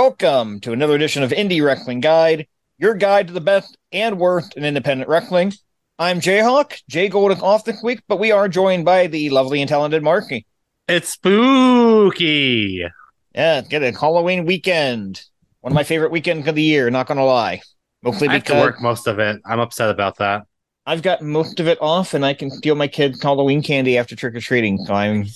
welcome to another edition of Indie Wrestling Guide, your guide to the best and worst in independent wrestling. I'm Jayhawk, Jay Golden off this week, but we are joined by the lovely and talented Marky. It's spooky. Yeah, get it. Halloween weekend. One of my favorite weekends of the year, not gonna lie. Mostly because I have to work most of it. I'm upset about that. I've got most of it off and I can steal my kids Halloween candy after trick or treating. So I'm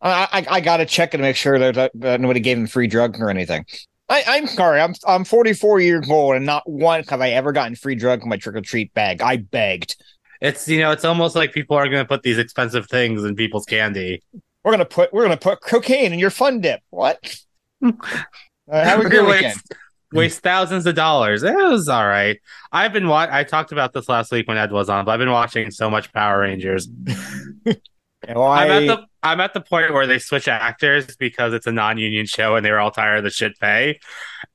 I, I I gotta check it to make sure that, that nobody gave them free drugs or anything. I, I'm sorry, I'm I'm 44 years old and not once have I ever gotten free drug in my trick or treat bag. I begged. It's you know, it's almost like people are going to put these expensive things in people's candy. We're gonna put we're gonna put cocaine in your fun dip. What? uh, how was your weekend? waste, waste thousands of dollars. It was all right. I've been wa- I talked about this last week when Ed was on, but I've been watching so much Power Rangers. I, I'm at the I'm at the point where they switch actors because it's a non-union show and they were all tired of the shit pay,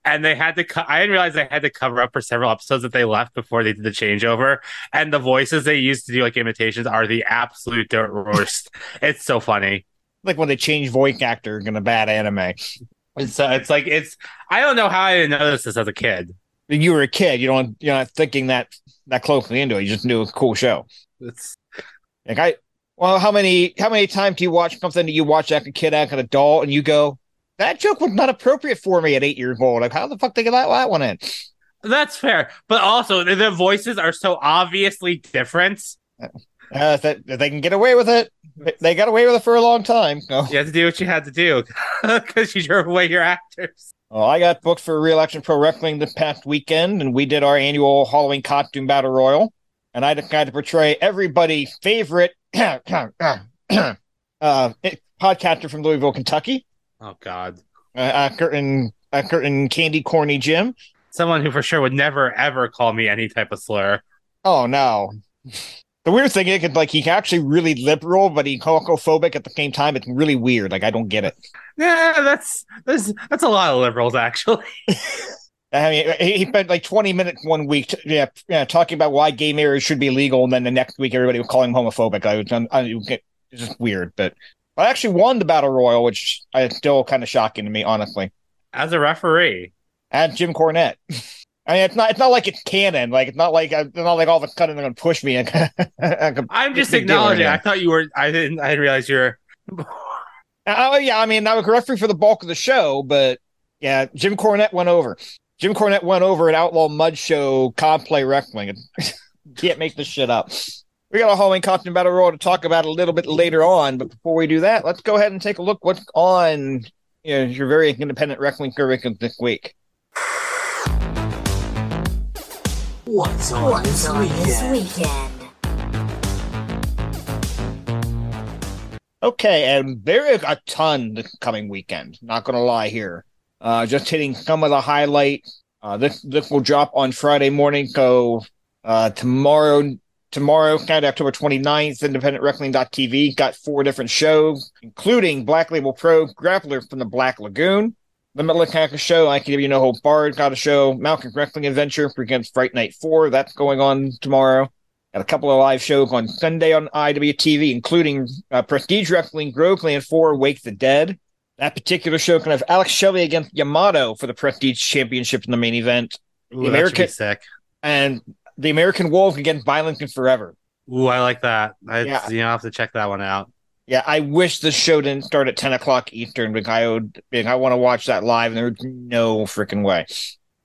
and they had to. Co- I didn't realize they had to cover up for several episodes that they left before they did the changeover, and the voices they used to do like imitations are the absolute dirt worst. it's so funny. like when they change voice actor in a bad anime. It's uh, it's like it's. I don't know how I didn't notice this as a kid. You were a kid, you don't you're not thinking that that closely into it. You just knew it was a cool show. It's Like I, well, how many how many times do you watch something that you watch as a kid, as an adult, and you go, that joke was not appropriate for me at eight years old. Like, how the fuck did they get that, one in? that's fair, but also the, the voices are so obviously different. Uh, if, that, they can get away with it, they got away with it for a long time. So, You had to do what you had to do because you drove away your actors. well, I got booked for Real Action Pro Wrestling this past weekend, and we did our annual Halloween costume battle royal. And I decided to portray everybody favorite uh, podcaster from Louisville, Kentucky, Oh God. uh, uh, Curtin, uh, Candy Corny Jim. someone who for sure would never ever call me any type of slur. Oh no. The weird thing is, like, he's actually really liberal, but he's homophobic at the same time. It's really weird. Like, I don't get it. Yeah, that's that's that's a lot of liberals actually. I mean, he, spent like 20 minutes one week, t- yeah, yeah, talking about why gay marriage should be legal, and then the next week everybody was calling him homophobic. I was, I, it's just weird. But I actually won the battle royal, which is still kind of shocking to me, honestly. As a referee, And Jim Cornette. I mean, it's not. It's not like it's canon. Like it's not like uh, it's not like all of a sudden they're going to push me. And, I'm just acknowledging. I thought you were. I didn't. I didn't realize you're. Oh yeah, I mean, I was referee for the bulk of the show, but yeah, Jim Cornette went over. Jim Cornette went over at Outlaw Mud Show Cosplay Wrestling. Can't make this shit up. We got a Halloween costume battle royal to talk about a little bit later on, but before we do that, let's go ahead and take a look what's on you know, your very independent wrestling curriculum this week. What's on What's this on this weekend? weekend? Okay, and there is a ton this coming weekend. Not gonna lie here. Uh, just hitting some of the highlights. Uh, this this will drop on Friday morning. So uh, tomorrow, tomorrow, Saturday, October 29th, independentwrestling.tv got four different shows, including Black Label Pro, Grappler from the Black Lagoon, the Middle Hacker Show, I Can Give You No Hope Bard got a show, Malcolm Wrestling Adventure against Fright Night 4, that's going on tomorrow. Got a couple of live shows on Sunday on IWTV, including uh, Prestige Wrestling, Roseland 4, Wake the Dead. That particular show can have Alex Shelley against Yamato for the Prestige Championship in the main event, Ooh, should American- and the American Wolf against Violence and Forever. Ooh, I like that. I Yeah. you know, I have to check that one out. Yeah, I wish this show didn't start at 10 o'clock Eastern because I would, because I want to watch that live, and there's no freaking way.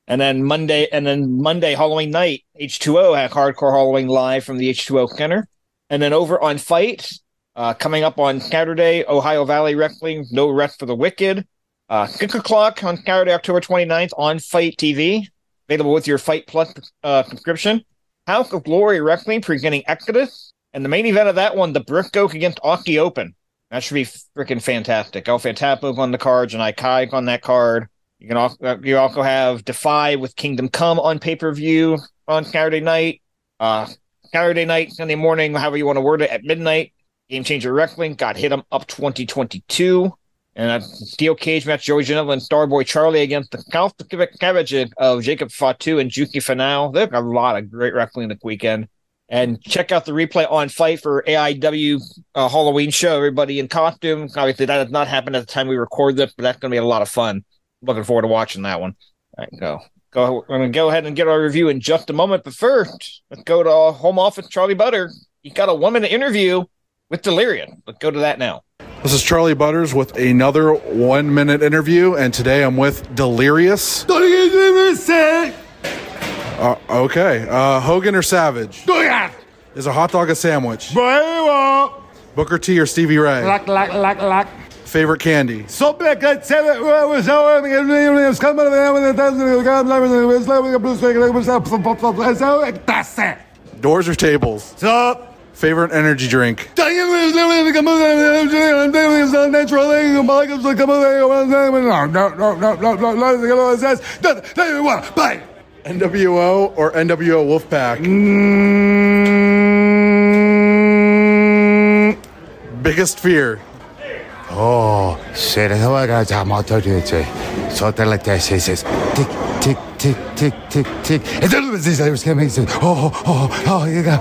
And then Monday, and then Monday, Halloween night, H2O had Hardcore Halloween live from the H2O Center. And then over on Fight, uh, coming up on Saturday, Ohio Valley Wrestling, No Rest for the Wicked. Uh, 6 o'clock on Saturday, October 29th on Fight TV, available with your Fight Plus uh, subscription. House of Glory Wrestling presenting Exodus. And the main event of that one, the Briscoe against Aki Open. That should be freaking fantastic. El Fantasmo on the cards and Ikai on that card. You can also you also have Defy with Kingdom Come on pay per view on Saturday night. Uh, Saturday night, Sunday morning, however you want to word it, at midnight. Game Changer Wrestling got hit 'em up 2022. And a steel cage match, Joey Janela and Starboy Charlie against the South Pacific Cabbage of Jacob Fatu and Juicy Finau. They've got a lot of great wrestling this weekend. And check out the replay on Fight for AIW uh, Halloween show. Everybody in costume. Obviously, that has not happened at the time we record this, but that's going to be a lot of fun. looking forward to watching that one. All right, go. Go. We're gonna go ahead and get our review in just a moment, but first, let's go to home office. Charlie Butter. He got a one minute interview with Delirious. Let's go to that now. This is Charlie Butters with another one minute interview, and today I'm with Delirious. Uh, okay. Uh, Hogan or Savage? Is a hot dog a sandwich? Booker T or Stevie Ray? Lock, lock, lock, lock. Favorite candy? Doors or tables? Favorite energy drink? NWO or NWO Wolfpack? Mm-hmm. Biggest fear? Oh, shit. I know I got. So, like says, tick, tick tick, tick, tick, tick. And then this I was coming to oh oh oh yeah.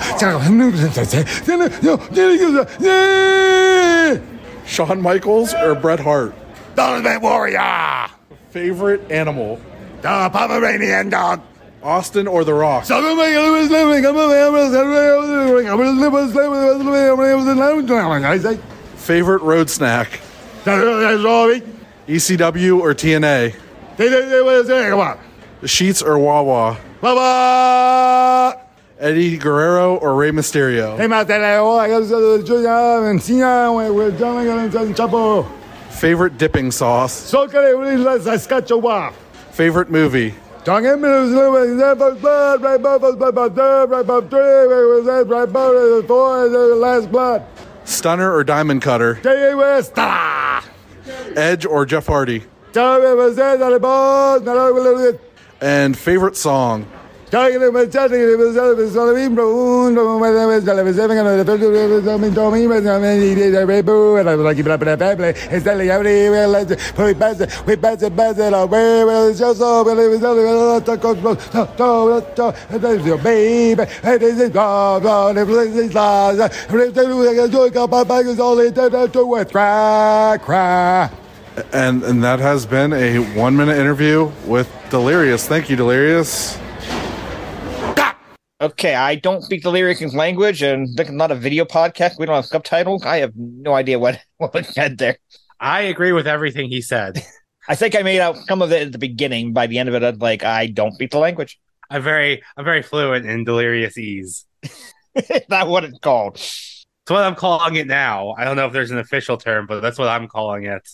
Shawn Michaels or Bret Hart? Ultimate Warrior. Favorite animal? The Pomeranian dog. Austin or The Rock? Favorite road snack? ECW or TNA? Come on. Sheetz or Wawa? Baba! Eddie Guerrero or Rey Mysterio? Hey, Mateo, I got to encina, we're done chapo. Favorite dipping sauce? So can I really let Saskatchewan? Favorite movie? Tongue in right above blood, right above us, right above right above three, right above right the last blood. Stunner or Diamond Cutter? Ah! Edge or Jeff Hardy? And favorite song? And and that has been a one minute interview with Delirious. Thank you, Delirious. Okay, I don't speak the lyric language, and this is not a video podcast. We don't have subtitles. I have no idea what what was said there. I agree with everything he said. I think I made out some of it at the beginning. By the end of it, I'm like, I don't speak the language. I'm very, I'm very fluent in delirious ease. That's what it's called. It's what I'm calling it now. I don't know if there's an official term, but that's what I'm calling it.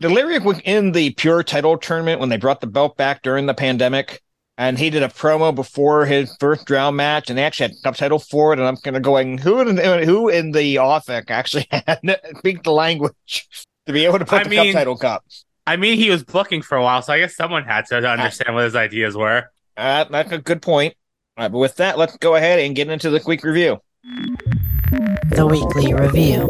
Delirious was in the Pure title tournament when they brought the belt back during the pandemic. And he did a promo before his first round match, and they actually had cup title for it. And I'm kind of going, who in the, who in the office actually had speak the language to be able to put I the mean- subtitle cup? I mean, he was booking for a while, so I guess someone had to, to understand what his ideas were. Uh, that's a good point. All right, but with that, let's go ahead and get into the quick review. The weekly review.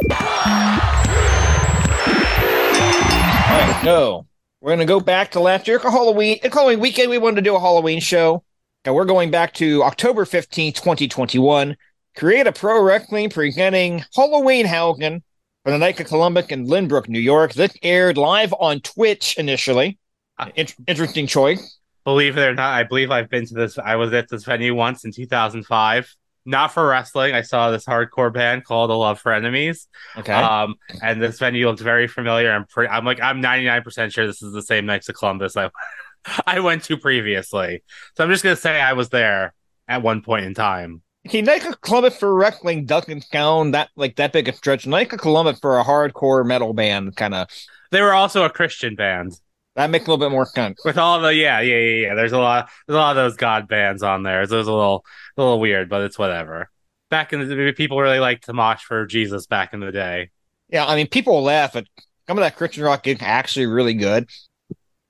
Right, so we're going to go back to last year, Halloween. Halloween weekend. We wanted to do a Halloween show. And we're going back to October 15th, 2021. Create a Pro Wrestling presenting Halloween Haugen from the Knight of Columbus in Lynbrook, New York. This aired live on Twitch initially. Ah. In- interesting choice. Believe it or not, I believe I've been to this. I was at this venue once in 2005. Not for wrestling. I saw this hardcore band called The Love for Enemies. Okay. Um, and this venue looks very familiar. I'm pretty. I'm like I'm 99 percent sure this is the same Knights of Columbus I I went to previously. So I'm just gonna say I was there at one point in time. Okay, Knight of Columbus for wrestling doesn't sound that like that big a stretch. Knight of Columbus for a hardcore metal band kind of They were also a Christian band that makes a little bit more sense. with all the yeah yeah yeah yeah. There's a lot there's a lot of those God bands on there. So it was a little a little weird, but it's whatever. Back in the people really liked to mosh for Jesus back in the day. Yeah, I mean, people laugh at some of that Christian rock is actually really good.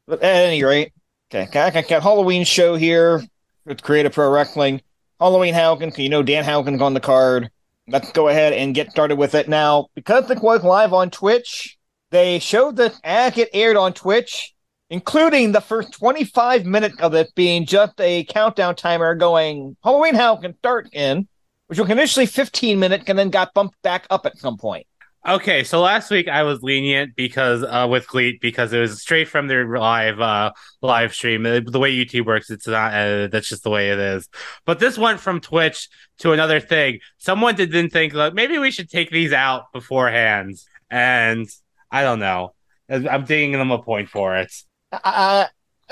But at any rate, okay, got, got, Halloween show here with Create A Pro Wrestling. Halloween Haugen, you know Dan Haugen's on the card. Let's go ahead and get started with it now. Because it was live on Twitch, they showed the as it aired on Twitch, including the first 25 minutes of it being just a countdown timer going Halloween Hell can start in, which was initially 15 minutes and then got bumped back up at some point. Okay, so last week I was lenient because uh, with Gleet because it was straight from their live uh, live stream. Uh, The way YouTube works, it's not uh, that's just the way it is. But this went from Twitch to another thing. Someone didn't think like maybe we should take these out beforehand, and I don't know. I'm digging them a point for it. I,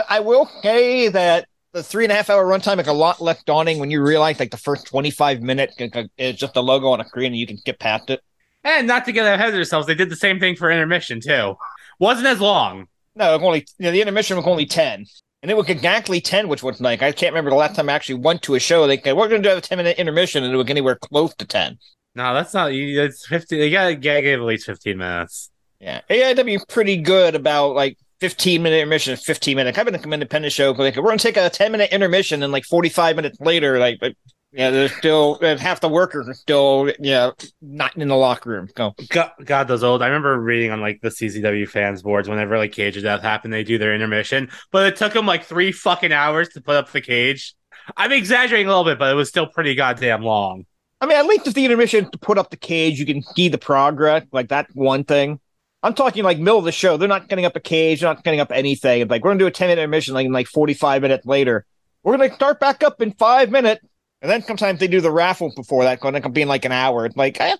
I will say that the three and a half hour runtime is a lot less daunting when you realize like the first 25 minutes is just a logo on a screen and you can skip past it. And not to get ahead of themselves, they did the same thing for intermission too. Wasn't as long. No, only you know, the intermission was only 10. And it was exactly 10, which was like, I can't remember the last time I actually went to a show. They said, we're going to do a 10 minute intermission, and it was anywhere close to 10. No, that's not. you- It's fifteen. You gotta, gotta give at least fifteen minutes. Yeah. AIW pretty good about like 15 minute intermission, 15 minute. I've been an independent show. Like, we're going to take a 10 minute intermission, and like 45 minutes later, like, but, yeah, there's still and half the workers are still, yeah, not in the locker room. Go. God, God, those old. I remember reading on like the CCW fans boards whenever like cage of death happened, they do their intermission, but it took them like three fucking hours to put up the cage. I'm exaggerating a little bit, but it was still pretty goddamn long. I mean, at least if the intermission to put up the cage, you can see the progress. Like that one thing. I'm talking like middle of the show. They're not getting up a cage. They're not getting up anything. It's like we're gonna do a 10 minute intermission. Like in like 45 minutes later, we're gonna start back up in five minutes. And then sometimes they do the raffle before that, going to be in like an hour. It's like I,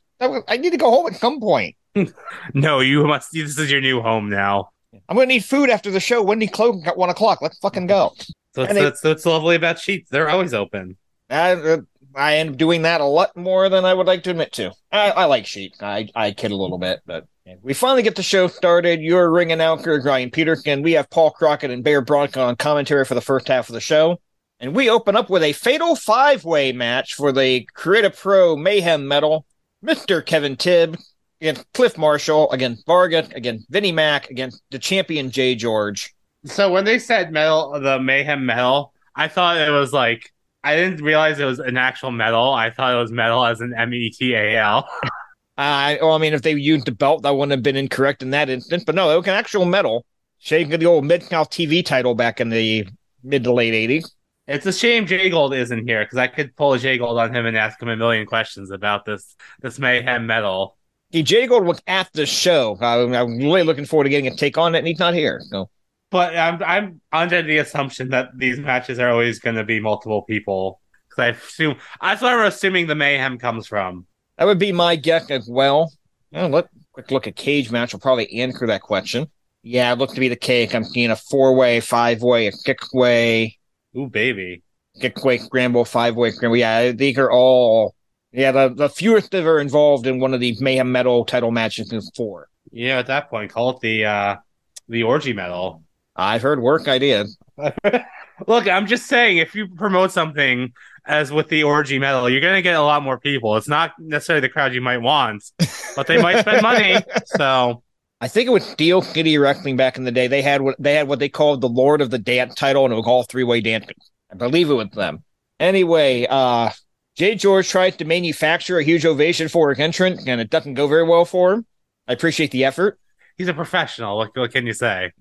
I, need to go home at some point. No, you must. This is your new home now. I'm gonna need food after the show. Wendy closing at one o'clock. Let's fucking go. So that's, they- that's what's lovely about Sheetz. They're always open. I, I am doing that a lot more than I would like to admit to. I, I like Sheetz. I, I kid a little bit, but we finally get the show started. You're ring announcer Ryan Peterson. We have Paul Crockett and Bear Bronco on commentary for the first half of the show. And we open up with a fatal five way match for the Create A Pro Mayhem medal. Mr. Kevin Tibb against Cliff Marshall, against Vargas, against Vinnie Mac, against the champion Jay George. So when they said metal, the mayhem metal, I thought it was like I didn't realize it was an actual metal. I thought it was metal as an M E T A L. I well, I mean, if they used the belt, that wouldn't have been incorrect in that instance. But no, it was an actual medal. Shaking the old Mid South TV title back in the mid to late '80s. It's a shame J Gold isn't here because I could pull a J Gold on him and ask him a million questions about this this mayhem medal. He Jay Gold was at the show. I, I'm really looking forward to getting a take on it, and he's not here. So But I'm I'm under the assumption that these matches are always going to be multiple people because I assume that's where I'm assuming the mayhem comes from. That would be my guess as well. well let quick look at cage match will probably answer that question. Yeah, it looks to be the cake. I'm seeing a four way, five way, a six way, Ooh, baby. six way scramble, five way scramble. Yeah, these are all. Yeah, the, the fewest that are involved in one of these Mayhem Metal title matches is four. Yeah, at that point, call it the uh the orgy metal. I've heard work ideas. Look, I'm just saying, if you promote something as with the orgy metal, you're gonna get a lot more people. It's not necessarily the crowd you might want, but they might spend money. So I think it was Steel City Wrestling back in the day. They had what they had what they called the Lord of the Dance title, and it was all three way dancing. I believe it was them. Anyway, uh Jay George tries to manufacture a huge ovation for his entrance, and it doesn't go very well for him. I appreciate the effort. he's a professional. What, what can you say?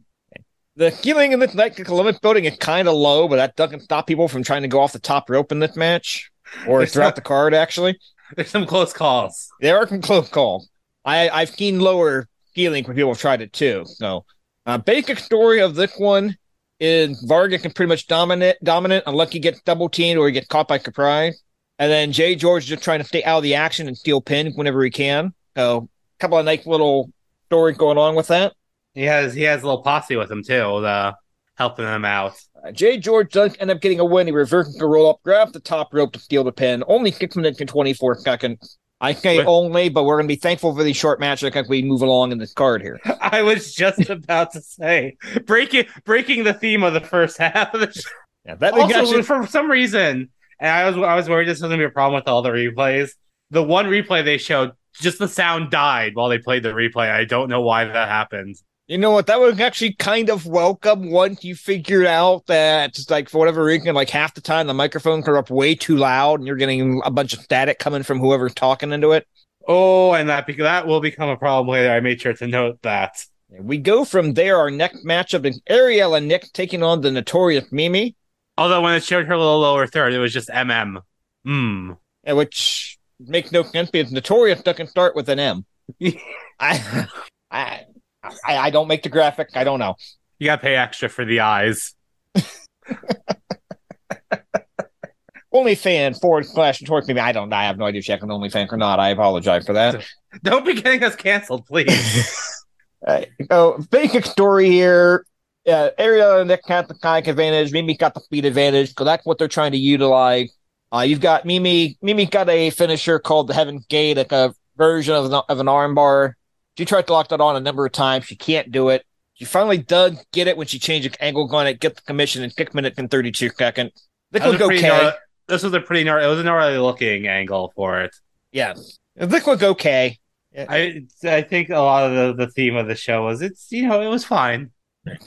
The ceiling in this technical limit building is kind of low, but that doesn't stop people from trying to go off the top rope in this match or There's throughout some- the card. Actually, There's some close calls. there are some close calls. I I've seen lower ceiling when people have tried it too. So, uh, basic story of this one is Vargas can pretty much dominate dominant unless he gets double teamed or he gets caught by surprise, and then Jay George is just trying to stay out of the action and steal pin whenever he can. So, a couple of nice little stories going on with that. He has he has a little posse with him too, uh, helping him out. Uh, Jay George does end up getting a win. He reverses the roll up, grabs the top rope to steal the pin. Only six minutes and 24 seconds. I say only, but we're going to be thankful for these short matches as we move along in this card here. I was just about to say breaking breaking the theme of the first half of the show. Yeah, that Also, for some reason, and I was I was worried this was gonna be a problem with all the replays. The one replay they showed, just the sound died while they played the replay. I don't know why that happened. You know what? That was actually kind of welcome once you figured out that, just like for whatever reason, like half the time the microphone comes up way too loud and you're getting a bunch of static coming from whoever's talking into it. Oh, and that that will become a problem later. I made sure to note that. We go from there. Our next matchup is Ariel and Nick taking on the notorious Mimi. Although when it showed her little lower third, it was just MM. Hmm. uh, which makes no sense because Notorious doesn't start with an M. I, I, I, I don't make the graphic. I don't know. You gotta pay extra for the eyes. OnlyFan forward slash torque maybe I don't. I have no idea if check on OnlyFan or not. I apologize for that. Don't be getting us canceled, please. Uh, so basic story here. Uh, Ariel and Nick got the kayak advantage. Mimi got the speed advantage because that's what they're trying to utilize. Uh, you've got Mimi. Mimi got a finisher called the Heaven Gate, like a version of an, of an armbar. She tried to lock that on a number of times. She can't do it. She finally does get it when she changed the angle on it, get the commission in six minutes and 32 seconds. This looked okay. this was a pretty gnar- it was a gnarly looking angle for it. yeah. This looked okay. I I think a lot of the, the theme of the show was it's you know it was fine.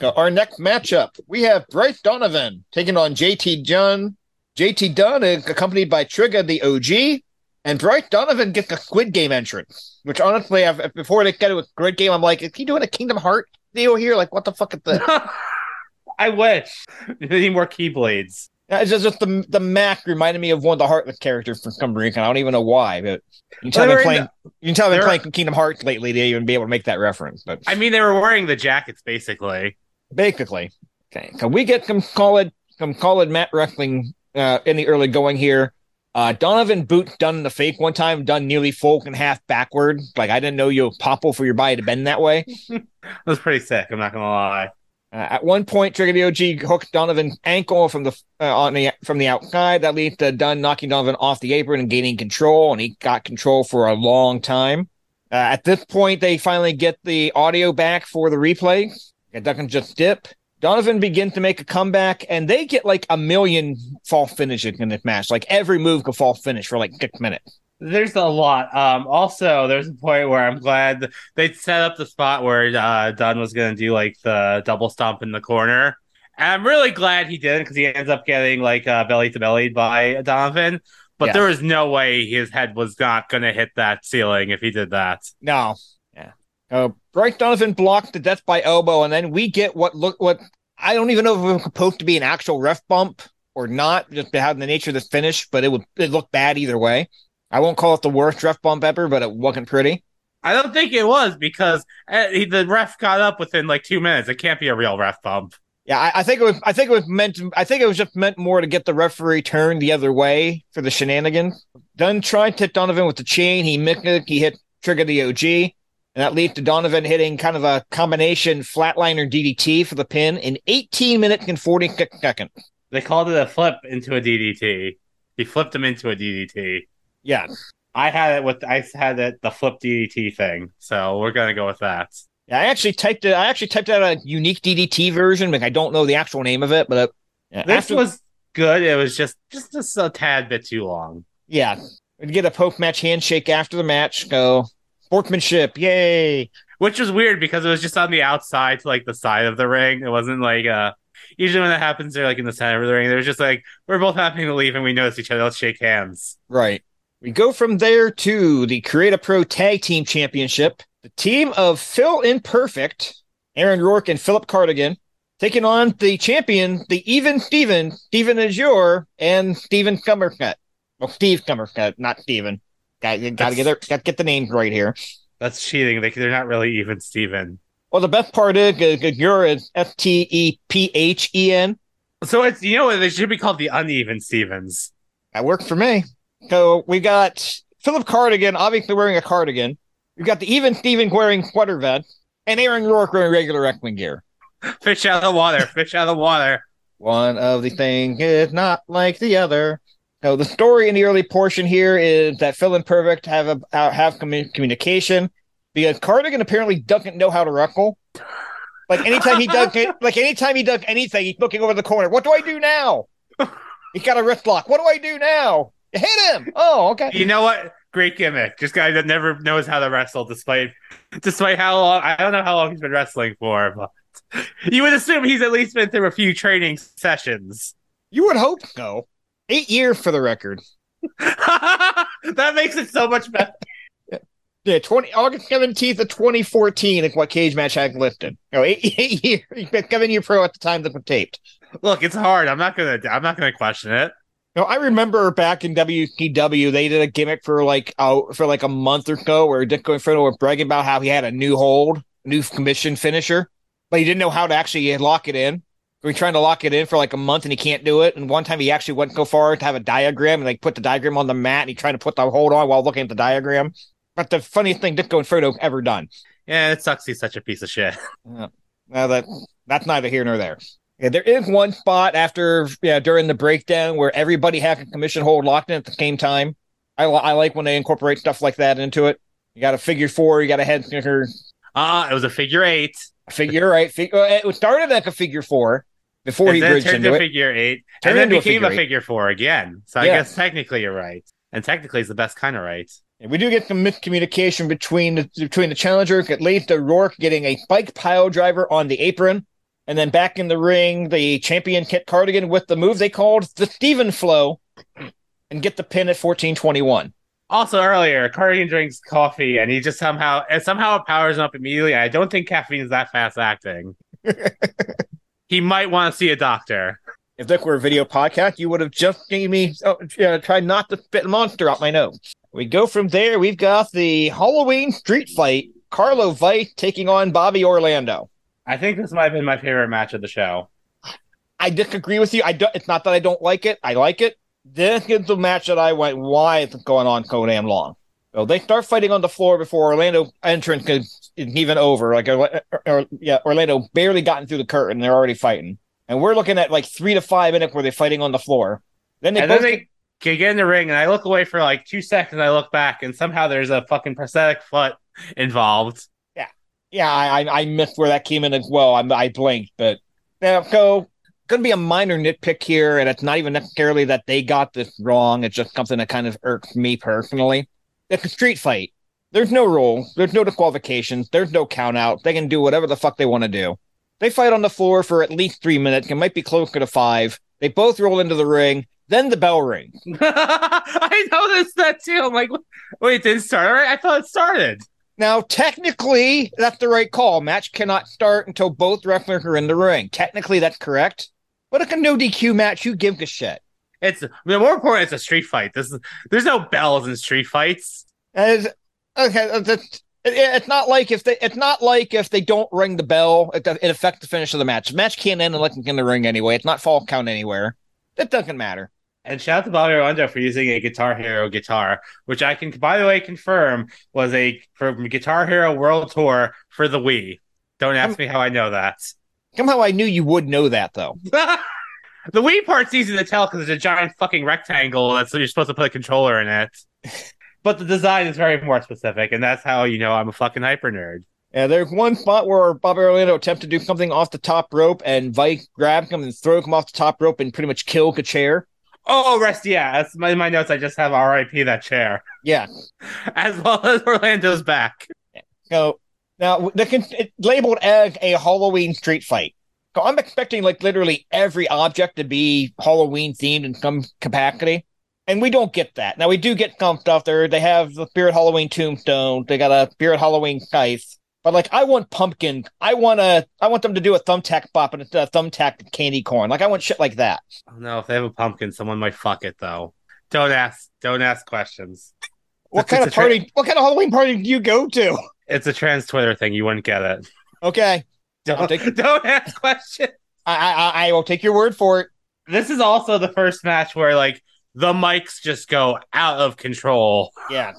Our next matchup, we have Bryce Donovan taking on JT Dunn. JT Dunn is accompanied by Trigger the OG, and Bryce Donovan gets a Squid Game entrance. Which honestly, I've, before they get to a Squid Game, I'm like, is he doing a Kingdom Heart deal here? Like, what the fuck is this? I wish. Need more keyblades. It's just, just the the Mac reminded me of one of the Heartless characters from some reason. I don't even know why, but you can tell Well, been playing. in You tell I've been they were- playing Kingdom Hearts lately to even be able to make that reference. But I mean, they were wearing the jackets basically. basically. Okay, so we get some solid, some solid mat wrestling uh, in the early going here. Uh, Donovan Boot Dunn in the fake one time, Dunn nearly full and half backward. Like I didn't know you popple for your body to bend that way. that was pretty sick. I'm not gonna lie. Uh, at one point, Trigger the OG hooked Donovan's ankle from the uh, on the from the outside. That leads to Dunn knocking Donovan off the apron and gaining control, and he got control for a long time. Uh, at this point, they finally get the audio back for the replay. It doesn't just dip. Donovan begins to make a comeback, and they get like a million fall finishes in this match. Like every move could fall finish for like six minutes. There's a lot. Um, also, there's a point where I'm glad they set up the spot where uh, Dunn was going to do like the double stomp in the corner. And I'm really glad he didn't because he ends up getting like uh, belly to belly by Donovan. But Yeah. there was no way his head was not going to hit that ceiling if he did that. No. Yeah. Uh, Bryce Donovan blocked the death by elbow, and then we get what look what I don't even know if it was supposed to be an actual ref bump or not, just to have the nature of the finish, but it would it looked bad either way. I won't call it the worst ref bump ever, but it wasn't pretty. I don't think it was because uh, the ref got up within like two minutes. It can't be a real ref bump. Yeah, I, I think it was. I think it was meant. I think it was just meant more to get the referee turned the other way for the shenanigans. Dunn tried to hit Donovan with the chain. He missed it. He hit trigger the OG, and that leads to Donovan hitting kind of a combination flatliner DDT for the pin in 18 minutes and 46 seconds. They called it a flip into a DDT. He flipped him into a DDT. Yeah, I had it with I had it the flip DDT thing, so we're gonna go with that. Yeah, I actually typed it. I actually typed out a unique DDT version, but I don't know the actual name of it. But uh, This after, was good. It was just just just a tad bit too long. yeah, we'd get a post match handshake after the match. Go sportsmanship, yay! Which was weird because it was just on the outside to like the side of the ring. It wasn't like uh usually when that happens they're like in the center of the ring. They're just like we're both happening to leave and we notice each other. Let's shake hands. Right. We go from there to the Create a Pro Tag Team Championship. The team of Phil Imperfect, Aaron Rourke, and Philip Cardigan taking on the champion, the even Steven, Steven Azure, and Steven Cumbercut. Well, Steve Cumbercut, not Steven. Got, to get their, got to get the names right here. That's cheating. They, they're not really even Steven. Well, the best part is Azure is S T E P H E N. So it's you know they should be called the uneven Stevens. That worked for me. So we got Philip Cardigan, obviously wearing a cardigan. We've got the even Steven wearing sweater vest, and Aaron Rourke wearing regular wrestling gear. Fish out of the water. Fish out of the water. One of the things is not like the other. So the story in the early portion here is that Phil and Perfect have a uh, have commu- communication because Cardigan apparently doesn't know how to wrestle. Like anytime he does, like anytime he does anything, he's looking over the corner. What do I do now? He's got a wrist lock. What do I do now? Hit him. Oh, okay. You know what? Great gimmick. Just guy that never knows how to wrestle, despite despite how long I don't know how long he's been wrestling for, but you would assume he's at least been through a few training sessions. You would hope so. Eight years for the record. that makes it so much better. Yeah, twenty August seventeenth of twenty fourteen is what Cage Match had listed. No, eight, eight been seven year pro at the time that was taped. Look, it's hard. I'm not gonna I'm not gonna question it. No, I remember back in WCW, they did a gimmick for like uh, for like a month or so where Disco Inferno was bragging about how he had a new hold, new commission finisher, but he didn't know how to actually lock it in. We trying to lock it in for like a month and he can't do it. And one time he actually went so far to have a diagram and like put the diagram on the mat and he tried to put the hold on while looking at the diagram. But the funniest thing Disco Inferno ever done. Yeah, it sucks. He's such a piece of shit. Yeah. Now that that's neither here nor there. Yeah, there is one spot after yeah during the breakdown where everybody has a commission hold locked in at the same time. I, I like when they incorporate stuff like that into it. You got a figure four, you got a head scissor. Ah, it was a figure eight. figure eight. Fig- uh, it started like a figure four before he and then bridged turned into it. figure eight, and then into a became figure a figure four again. So I Yeah. guess technically you're right, and technically it's the best kind of right. And we do get some miscommunication between the between the challenger. It leads to Rourke getting a spike pile driver on the apron, and then back in the ring, the champion Kit Cardigan with the move they called the Steven Flow, and get the pin at fourteen twenty one. Also earlier, Cardigan drinks coffee, and he just somehow and somehow it powers up immediately. I don't think caffeine is that fast acting. he might want to see a doctor. If this were a video podcast, you would have just gave me oh, yeah, tried not to spit a monster out my nose. We go from there. We've got the Halloween street fight. Carlo Vite taking on Bobby Orlando. I think this might have been my favorite match of the show. I disagree with you. I don't. It's not that I don't like it. I like it. This is the match that I went. Why is it going on so damn long? So they start fighting on the floor before Orlando entrance is even over. Like, or, or- yeah, Orlando barely gotten through the curtain. They're already fighting, and we're looking at like three to five minutes where they're fighting on the floor. Then they and both then they get in the ring, and I look away for like two seconds. I look back, and somehow there's a fucking prosthetic foot involved. yeah, yeah, I, I missed where that came in as well. I, I blinked, but yeah, so going to be a minor nitpick here, and it's not even necessarily that they got this wrong. It's just something that kind of irks me personally. It's a street fight. There's no rule. There's no disqualifications. There's no count out. They can do whatever the fuck they want to do. They fight on the floor for at least three minutes. It might be closer to five. They both roll into the ring. Then the bell rings. I noticed that too. I'm like, wait, it didn't start. All right, I thought it started. Now, technically, that's the right call. Match cannot start until both wrestlers are in the ring. Technically, that's correct. But it's a no DQ match. Who gives a shit? It's I mean, more important. It's a street fight. This is there's no bells in street fights. As okay, uh, that's, it's not like if they it's not like if they don't ring the bell, it, it affects the finish of the match. The match can't end unless it's in the ring anyway. It's not fall count anywhere. It doesn't matter. And shout out to Bobby Orlando for using a Guitar Hero guitar, which I can, by the way, confirm was a from Guitar Hero World Tour for the Wii. Don't ask me how I know that. Somehow I knew you would know that though. the Wii part's easy to tell because it's a giant fucking rectangle that's you're supposed to put a controller in it. But the design is very more specific, and that's how you know I'm a fucking hyper nerd. Yeah, there's one spot where Bobby Orlando attempted to do something off the top rope, and Vike grabbed him and threw him off the top rope and pretty much killed the chair. Oh, rest, yeah. That's my, my notes. I just have RIP that chair, Yeah, as well as Orlando's back. So now the, can it's labeled as a Halloween street fight. So I'm expecting like literally every object to be Halloween themed in some capacity. And we don't get that. Now we do get some stuff there. They have the Spirit Halloween tombstone. They got a Spirit Halloween scythe. But like I want pumpkin. I want to I want them to do a thumbtack pop and a thumbtack candy corn. Like I want shit like that. Oh, no, if they have a pumpkin, someone might fuck it though. Don't ask. Don't ask questions. What It's- kind it's of a tra- party what kind of Halloween party do you go to? It's a trans Twitter thing. You wouldn't get it. Okay. Don't, take- don't ask questions. I I I- will take your word for it. This is also the first match where like the mics just go out of control. Yeah.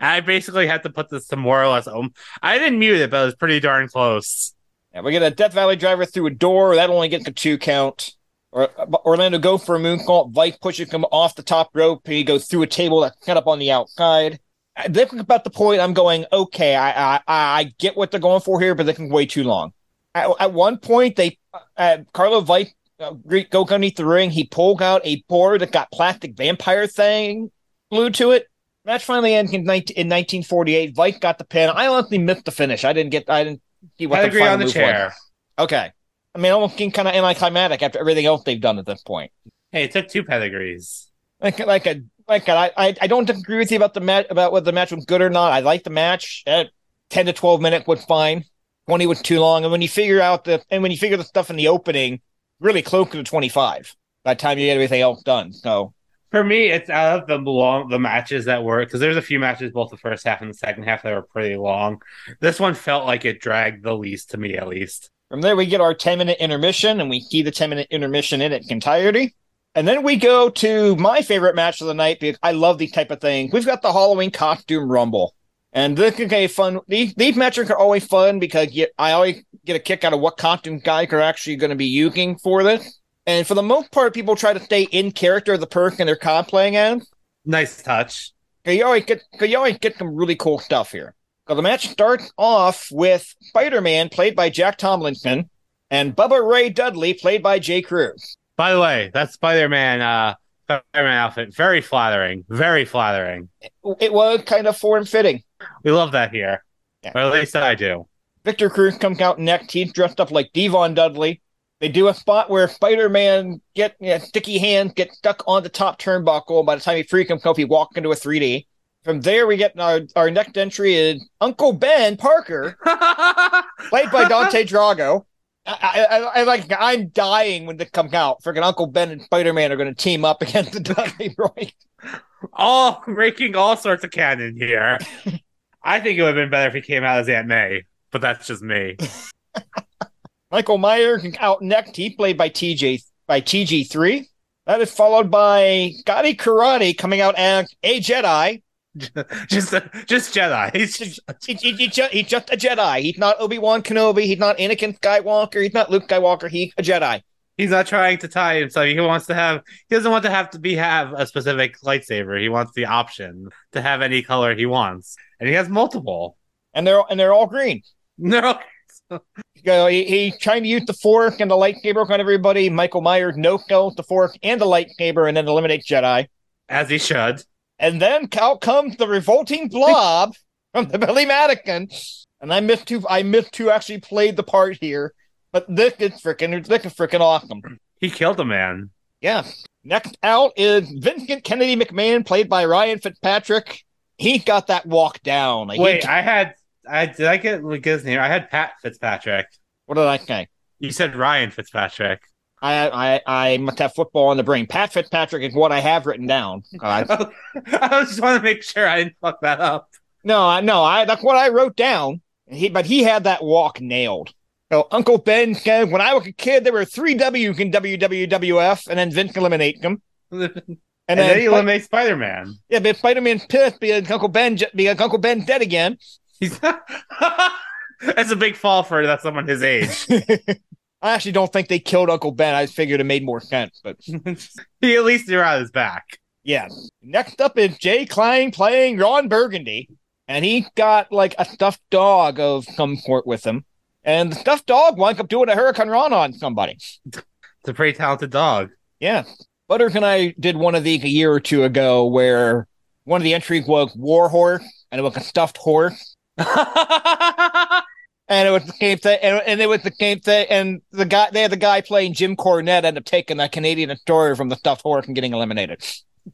I basically had to put this to more or less. Um, I didn't mute it, but it was pretty darn close. Yeah, we get a Death Valley driver through a door. That only gets a two count. Or, Orlando go for a moonsault. Vike pushes him off the top rope. He goes through a table that's cut up on the outside. Uh, This is about the point I'm going, okay, I, I I get what they're going for here, but they can way too long. At, at one point, they uh, Carlo Vike uh, go underneath the ring. He pulled out a board that got plastic vampire thing glued to it. Match finally ends in, 19, in 1948. Vike got the pin. I honestly missed the finish. I didn't get. I didn't see what the Pedigree final on the move chair. was. Okay. I mean, almost seemed kind of anticlimactic after everything else they've done at this point. Hey, it took two pedigrees. Like, like a, like a, I, I, I don't agree with you about the match about whether the match was good or not. I like the match. At ten to twelve minutes was fine. Twenty was too long, and when you figure out the, and when you figure the stuff in the opening, really close to twenty five. By the time you get everything else done, so For me, it's out of the long the matches that were because there's a few matches both the first half and the second half that were pretty long. This one felt like it dragged the least to me, at least. From there, we get our 10 minute intermission, and we key the 10 minute intermission in its entirety. And then we go to my favorite match of the night because I love these type of things. We've got the Halloween costume rumble. And this fun. These, these matches are always fun because you, I always get a kick out of what costume guys are actually going to be using for this. And for the most part, people try to stay in character of the person they're cosplaying as. Nice touch. You always get, you always get some really cool stuff here. Because the match starts off with Spider-Man, played by Jack Tomlinson, and Bubba Ray Dudley, played by Jay Cruz. By the way, that Spider-Man uh Spider-Man outfit very flattering, very flattering. It was kind of form-fitting. We love that here, Yeah. or at least I do. Victor Cruz comes out next. He's dressed up like Devon Dudley. They do a spot where Spider-Man get you know, sticky hands get stuck on the top turnbuckle. By the time he freak himself, he walks into a 3D. From there, we get our, our next entry is Uncle Ben Parker, played by Dante Drago. I, I, I like. I'm dying when this comes out. Freaking Uncle Ben and Spider-Man are going to team up against the Dudley Boys. all making all sorts of canon here. I think it would have been better if he came out as Aunt May, but that's just me. Michael Myers out next. He played by TJ by TG3. That is followed by Gotti Karate coming out as a Jedi. just, just Jedi. He's just, He- he- he he's just a Jedi. He's not Obi Wan Kenobi. He's not Anakin Skywalker. He's not Luke Skywalker. He's a Jedi. He's not trying to tie himself. He wants to have. He doesn't want to have to be have a specific lightsaber. He wants the option to have any color he wants, and he has multiple. And they're and they're all green. No, You know, he, he's trying to use the fork and the lightsaber on everybody. Michael Myers no kills the fork and the lightsaber and then eliminate Jedi. as he should. And then out comes the revolting blob from the Billy Madison. And I missed who I missed who actually played the part here. But this is freaking this is freaking awesome. He killed a man. Yeah. Next out is Vincent Kennedy McMahon, played by Ryan Fitzpatrick. He got that walk down. Like, he- Wait, I had. I did I get get his name? I had Pat Fitzpatrick. what did I say? You said Ryan Fitzpatrick. I, I I must have football on the brain. Pat Fitzpatrick is what I have written down. Uh, I just want to make sure I didn't fuck that up. no, I no, I that's what I wrote down. He but he had that walk nailed. So Uncle Ben said, when I was a kid, there were three W's in WWF, and then Vince eliminated them. And, And, then, he eliminates Spider Man. yeah, but Spider Man's pissed because Uncle Ben j- because Uncle Ben's dead again. He's that's a big fall for that someone his age. I actually don't think they killed Uncle Ben. I figured it made more sense, but he at least threw out his back. yeah. Next up is Jay Klein playing Ron Burgundy, and he got like a stuffed dog of some sort with him, and the stuffed dog winds up doing a Hurricanrana on somebody. It's a pretty talented dog. Yeah. Butters and I did one of these a year or two ago where one of the entries was War Horse, and it was a stuffed horse. And it was the same thing, and, and it was the same thing. And the guy, they had the guy playing Jim Cornette end up taking that Canadian Destroyer from the stuffed horse and getting eliminated.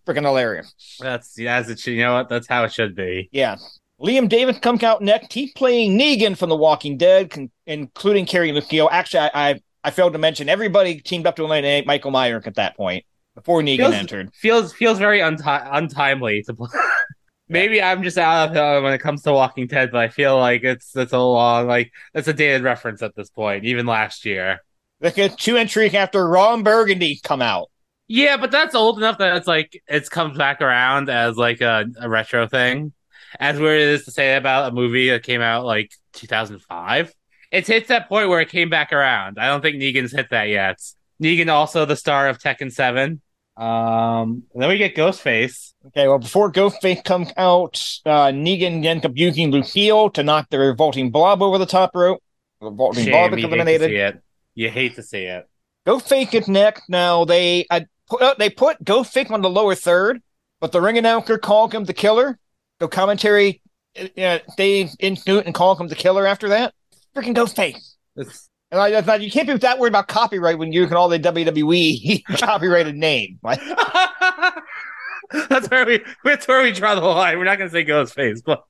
Freaking hilarious. That's as it should. You know what? That's how it should be. Yeah. Liam Davis comes out next. He's playing Negan from The Walking Dead, con- including Kerry Lucille. Actually, I, I I failed to mention everybody teamed up to eliminate Michael Myers at that point before Negan Feels- entered. Feels feels very unti- untimely to play. Maybe I'm just out of it when it comes to Walking Dead, but I feel like it's it's a long like it's a dated reference at this point, even last year. Look at two entries after Ron Burgundy come out. Yeah, but that's old enough that it's like it's comes back around as like a, a retro thing. As weird it is to say about a movie that came out like 2005, it's hit that point where it came back around. I don't think Negan's hit that yet. Negan also the star of Tekken 7. Um, then we get Ghostface. Okay, well, before Ghostface comes out, uh, Negan ends up using Lucille to knock the revolting blob over the top rope. The revolting blob Shame, is you hate to eliminated. see it. You hate to see it. Ghostface is next. Now they uh, put, uh, they put Ghostface on the lower third, but the ring announcer called him the killer. So commentary, uh, they institute and call him the killer after that. Freaking Ghostface. It's, And I, I thought you can't be that worried about copyright when you can all the WWE copyrighted name. Like, that's where we that's where we draw the line. We're not gonna say Ghostface, but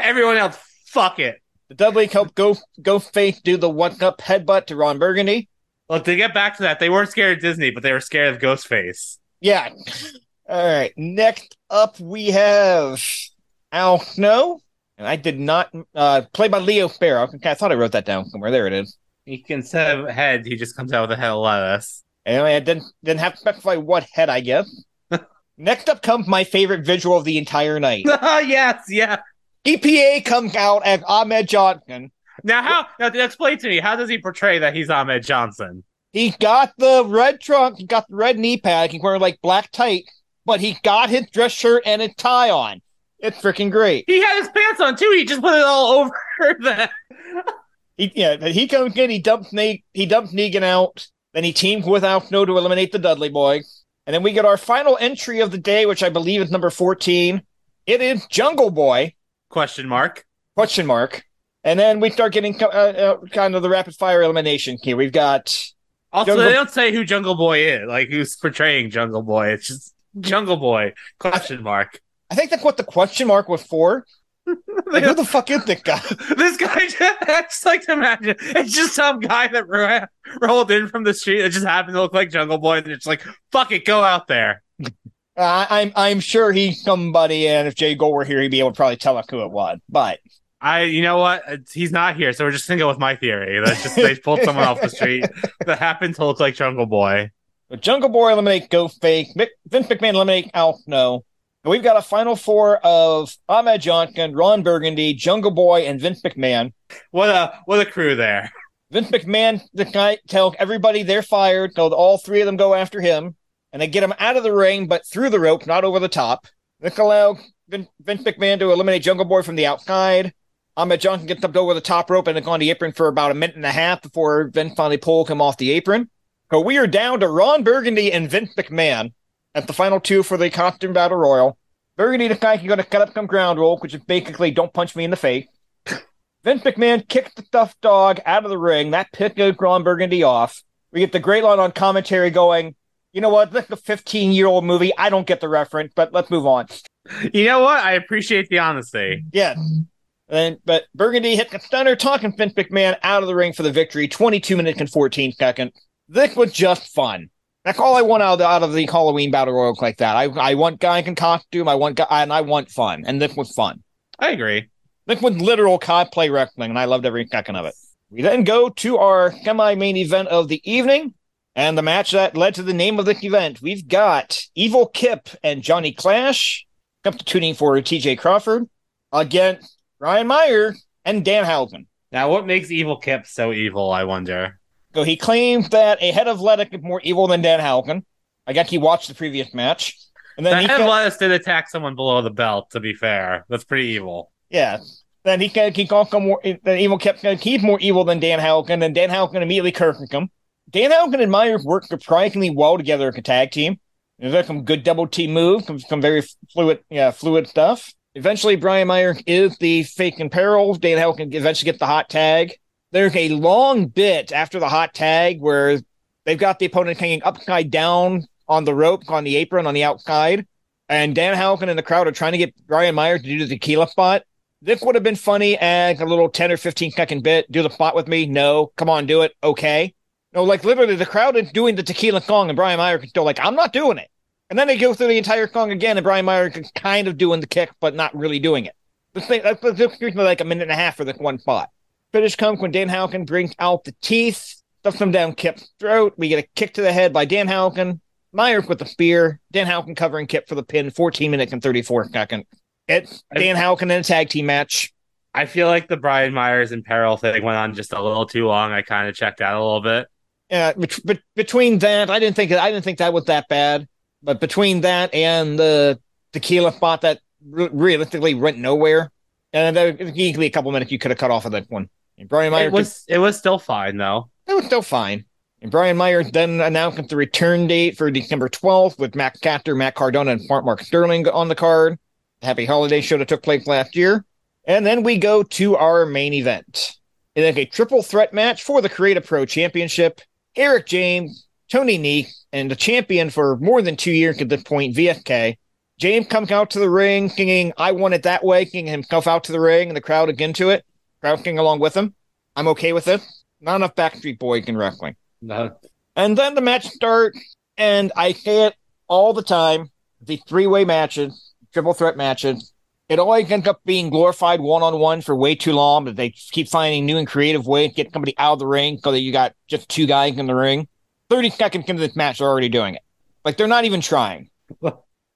everyone else, fuck it. the Dudley helped Go Ghostface do the one up headbutt to Ron Burgundy. Look, to get back to that, they weren't scared of Disney, but they were scared of Ghostface. Yeah. All right. Next up, we have Al Snow. And I did not uh, play by Leo Farrow. Okay, I thought I wrote that down somewhere. There it is. He can instead of head, he just comes out with a head of lettuce. Anyway, I didn't didn't have to specify what head, I guess. Next up comes my favorite visual of the entire night. yes, yeah. EPA comes out as Ahmed Johnson. Now, how? Now, explain to me. How does he portray that he's Ahmed Johnson? He got the red trunk, he got the red knee pad, he's wearing like black tight, but he got his dress shirt and a tie on. It's freaking great. He had his pants on too. He just put it all over that. He, yeah, he comes in, he dumps Ne- he dumps Negan out, then he teams with Al Snow to eliminate the Dudley Boy. And then we get our final entry of the day, which I believe is number 14. It is Jungle Boy, Question mark. question mark. And then we start getting uh, uh, kind of the rapid fire elimination here. We've got Also, Jungle- they don't say who Jungle Boy is, like who's portraying Jungle Boy. It's just Jungle Boy. Question mark. I think that's what the question mark was for. Like, who the fuck is this guy? this guy, I just like to imagine it's just some guy that ro- rolled in from the street that just happened to look like Jungle Boy, and it's like, fuck it, go out there. Uh, I'm I'm sure he's somebody, and if Jay Gold were here, he'd be able to probably tell us who it was. But I, you know what? He's not here, so we're just gonna go with my theory. That's just they pulled someone off the street that happened to look like Jungle Boy. the Jungle Boy eliminate Ghostface, Mick, Vince McMahon eliminate Al Snow. And we've got a final four of Ahmed Johnson, Ron Burgundy, Jungle Boy, and Vince McMahon. What a what a crew there. Vince McMahon, the guy, tell everybody they're fired. So all three of them go after him, and they get him out of the ring, but through the rope, not over the top. This allow Vin- Vince McMahon to eliminate Jungle Boy from the outside. Ahmed Johnson gets up over the top rope and then go on the apron for about a minute and a half before Vince finally pulls him off the apron. So we are down to Ron Burgundy and Vince McMahon at the final two for the costume battle royal. Burgundy, the guy, going to cut up some ground rule, which is basically don't punch me in the face. Vince McMahon kicked the stuffed dog out of the ring. That pissed Ron Burgundy off. We get the great line on commentary going, you know what? This is a 15 year old movie. I don't get the reference, but let's move on. You know what? I appreciate the honesty. Yeah. And but Burgundy hit the stunner, talking Vince McMahon out of the ring for the victory. 22 minutes and 14 seconds. This was just fun. That's all I want out of the, out of the Halloween battle royal like that. I I want guy in costume. I want guy, and I want fun. And this was fun. I agree. This was literal cosplay wrestling, and I loved every second of it. We then go to our semi-main event of the evening, and the match that led to the name of this event. We've got Evil Kip and Johnny Clash substituting for TJ Crawford against Ryan Meyer and Danhausen. Now, what makes Evil Kip so evil? I wonder. So he claimed that a head of lettuce is more evil than Danhausen. I guess he watched the previous match. And The then he head lettuce did attack someone below the belt. To be fair, that's pretty evil. Yeah. Then he can he also more then evil kept he's more evil than Danhausen, and Danhausen immediately cursing him. Danhausen and Myers work surprisingly well together as a tag team. There's some good double team move, some, some very fluid, yeah, fluid stuff. Eventually, Brian Myers is the fake in peril. Danhausen eventually gets the hot tag. There's a long bit after the hot tag where they've got the opponent hanging upside down on the rope on the apron on the outside, and Danhausen and the crowd are trying to get Brian Myers to do the tequila spot. This would have been funny as a little 10 or 15 second bit. Do the spot with me? No. Come on, do it. Okay. No, like literally the crowd is doing the tequila song and Brian Myers is still like, I'm not doing it. And then they go through the entire song again and Brian Myers is kind of doing the kick, but not really doing it. This thing, that's that's like a minute and a half for this one spot. Finish comes when Danhausen brings out the teeth, stuffs them down Kip's throat. We get a kick to the head by Danhausen. Myers with the spear. Danhausen covering Kip for the pin. 14 minutes and 34 seconds. It's Danhausen in a tag team match. I feel like the Brian Myers and Peril thing went on just a little too long. I kind of checked out a little bit. Yeah, bet- bet- between that, I didn't think I didn't think that was that bad. But between that and the tequila spot that re- realistically went nowhere, and there was easily a couple minutes you could have cut off of that one. And Brian Myers It was it was still fine though. It was still fine. And Brian Myers then announced the return date for December 12th with Max Caster, Matt Cardona, and Mark Sterling on the card. The Happy Holiday show that took place last year. And then we go to our main event. It is a triple threat match for the Create A Pro Championship. Eric James, Tony Nese, and the champion for more than two years at this point, VSK. James comes out to the ring singing, I want it that way, kicking himself out to the ring, and the crowd again to it. Crowd singing along with him. I'm okay with it. Not enough Backstreet Boy in wrestling. No. And then the match starts, and I say it all the time. the three way matches, triple threat matches. It always ends up being glorified one on one for way too long, but they keep finding new and creative ways to get somebody out of the ring so that you got just two guys in the ring. 30 seconds into this match, they're already doing it. Like they're not even trying.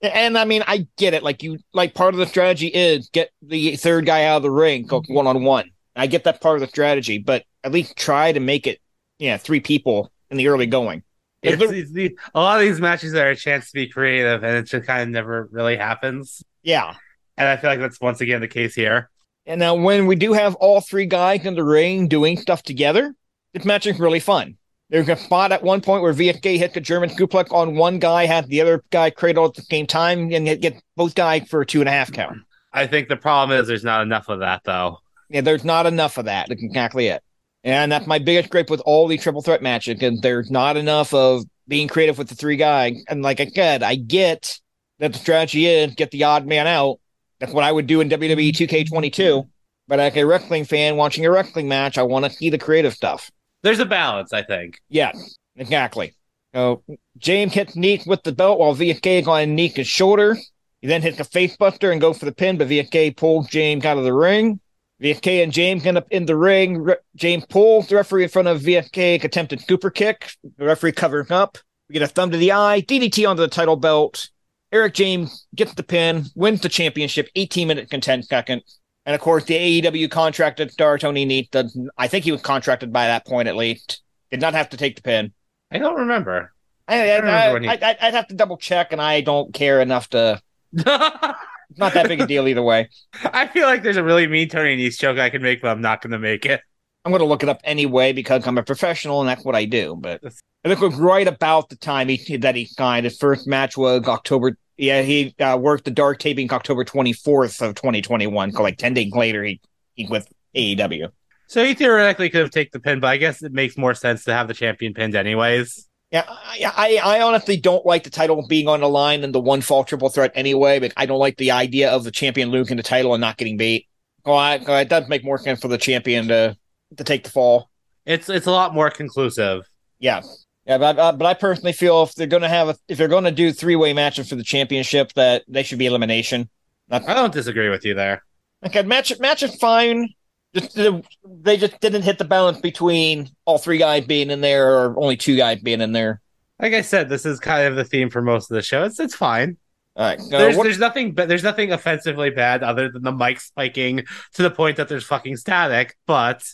and I mean, I get it. Like you, like part of the strategy is get the third guy out of the ring, one on one. I get that part of the strategy, but at least try to make it, yeah, three people in the early going. It's, it's the, a lot of these matches are a chance to be creative, and it just kind of never really happens. Yeah. And I feel like that's once again the case here. And now when we do have all three guys in the ring doing stuff together, this match is really fun. There's a spot at one point where VSK hits a German suplex on one guy, has the other guy cradle at the same time, and get both guys for a two and a half count. I think the problem is there's not enough of that, though. Yeah, there's not enough of that. That's exactly it. And that's my biggest gripe with all the triple threat matches because there's not enough of being creative with the three guy. And like I said, I get that the strategy is get the odd man out. That's what I would do in WWE 2K22. But like a wrestling fan watching a wrestling match, I want to see the creative stuff. There's a balance, I think. Yeah, exactly. So James hits Nese with the belt while VSK is on Nese's shoulder. He then hits a facebuster and go for the pin, but VSK pulls James out of the ring. VSK and James end up in the ring. Re- James pulls the referee in front of VSK, attempted super kick. The referee covering up. We get a thumb to the eye, DDT onto the title belt. Eric James gets the pin, wins the championship, 18 minutes and 10 seconds. And of course, the AEW contracted star Tony Nese, I think he was contracted by that point at least, did not have to take the pin. I don't remember. I, I, I, I, I'd have to double check, and I don't care enough to. It's not that big a deal either way. I feel like there's a really mean Tony Nese joke I can make, but I'm not going to make it. I'm going to look it up anyway because I'm a professional and that's what I do. But I think it was right about the time he, that he signed. His first match was October. Yeah, he uh, worked the dark taping October 24th of 2021. So like 10 days later, he, he with AEW. So he theoretically could have taken the pin, but I guess it makes more sense to have the champion pinned anyways. Yeah, I, I honestly don't like the title being on the line and the one fall triple threat anyway, but I don't like the idea of the champion losing the title and not getting beat. Well, I, it does make more sense for the champion to to take the fall. It's it's a lot more conclusive. Yeah, yeah, but uh, but I personally feel if they're going to have a, if they're going to do three way matches for the championship, that they should be elimination. Not, I don't disagree with you there. Okay, match match is fine. Just they just didn't hit the balance between all three guys being in there or only two guys being in there. Like I said, this is kind of the theme for most of the show. It's it's fine. All right. Uh, there's, there's nothing but there's nothing offensively bad other than the mic spiking to the point that there's fucking static, but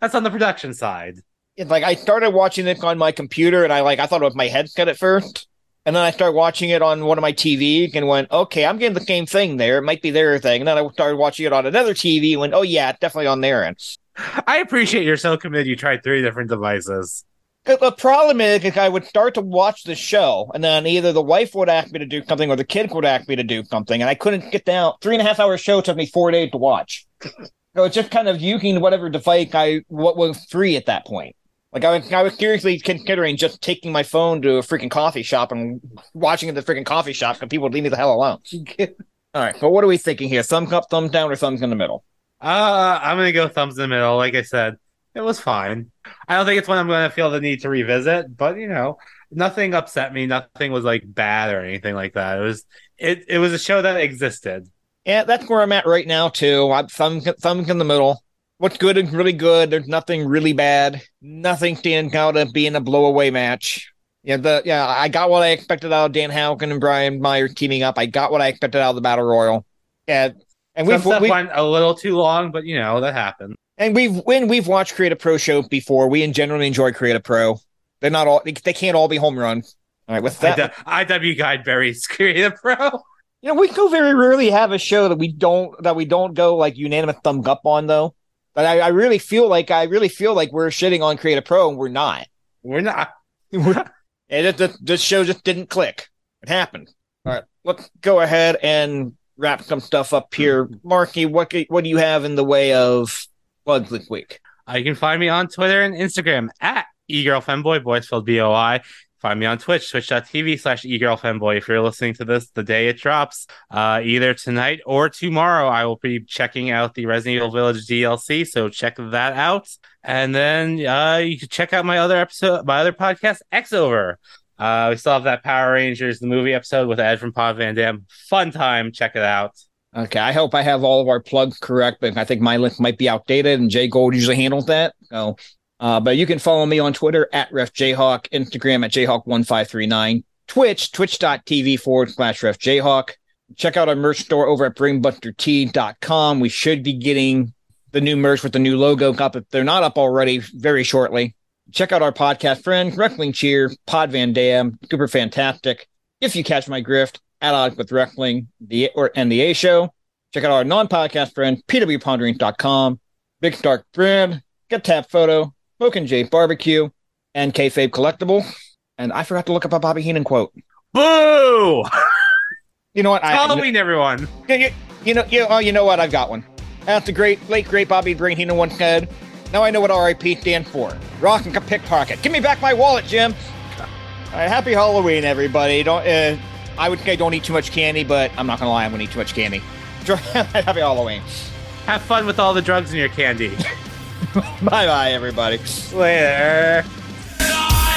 that's on the production side. It's like I started watching it on my computer and I like I thought it was my headset at first. And then I started watching it on one of my TV and went, okay, I'm getting the same thing there. It might be their thing. And then I started watching it on another TV and went, oh, yeah, definitely on their end. I appreciate you're so committed. You tried three different devices. The problem is, I would start to watch the show, and then either the wife would ask me to do something or the kid would ask me to do something, and I couldn't get down. Three and a half hour show took me four days to watch. so it's just kind of using whatever device I what was free at that point. Like I was, I was seriously considering just taking my phone to a freaking coffee shop and watching at the freaking coffee shop, and people would leave me the hell alone. All right, so what are we thinking here? Thumbs up, thumbs down, or thumbs in the middle? Uh, I'm gonna go thumbs in the middle. Like I said, it was fine. I don't think it's one I'm gonna feel the need to revisit, but you know, nothing upset me. Nothing was like bad or anything like that. It was it. It was a show that existed. Yeah, that's where I'm at right now too. I'm thumb thumbs in the middle what's good is really good. There's nothing really bad. Nothing standing out of being a blowaway match. Yeah, the yeah, I got what I expected out of Danhausen and Brian Myers teaming up. I got what I expected out of the Battle Royal. Yeah, and we've, we've went a little too long, but you know that happened. And we've when we've watched Create a Pro show before, we generally enjoy Create a Pro. They're not all they, they can't all be home runs. All right, with that, IW Guide Berries Create a Pro. You know, we go very rarely have a show that we don't that we don't go like unanimous thumbs up on though. But I, I really feel like I really feel like we're shitting on Create A Pro and we're not. We're not. and it, the, the show just didn't click. It happened. All right, let's go ahead and wrap some stuff up here. Marky, what what do you have in the way of plugs this week? Uh, you can find me on Twitter and Instagram at egirlfemboy, boys spelled B-O-I. Find me on Twitch, twitch.tv slash egirlfemboy. If you're listening to this the day it drops, uh, either tonight or tomorrow, I will be checking out the Resident Evil Village DLC. So check that out. And then uh, you can check out my other episode, my other podcast, X Over. Uh, we still have that Power Rangers the movie episode with Ed from Pod Van Dam. Fun time. Check it out. Okay, I hope I have all of our plugs correct, but I think my link might be outdated, and Jay Gold usually handles that. So, uh, but you can follow me on Twitter at RefJayhawk, Instagram at Jayhawk1539, Twitch, twitch.tv forward slash RefJayhawk. Check out our merch store over at BringBusterT.com. We should be getting the new merch with the new logo up if they're not up already very shortly. Check out our podcast friend, Reckling Cheer, Pod Van Dam, super fantastic. If you catch my grift, at odds with Reckling the or and the A show. Check out our non-podcast friend, pwpondering.com, Big Dark Brand, Get Tap Photo, Smoke J Barbecue, and Kayfabe Collectible. And I forgot to look up a Bobby Heenan quote. Boo! You know what? It's I, Halloween, everyone. you, you know, you, oh, you know what? I've got one. That's the great, late great Bobby Brain Heenan once said. Now I know what RIP stands for. Rock and pickpocket. Give me back my wallet, Jim. All right, happy Halloween, everybody. Don't. Uh, I would say don't eat too much candy, but I'm not gonna lie, I'm gonna eat too much candy. happy Halloween. Have fun with all the drugs in your candy. Bye bye, everybody. Later. I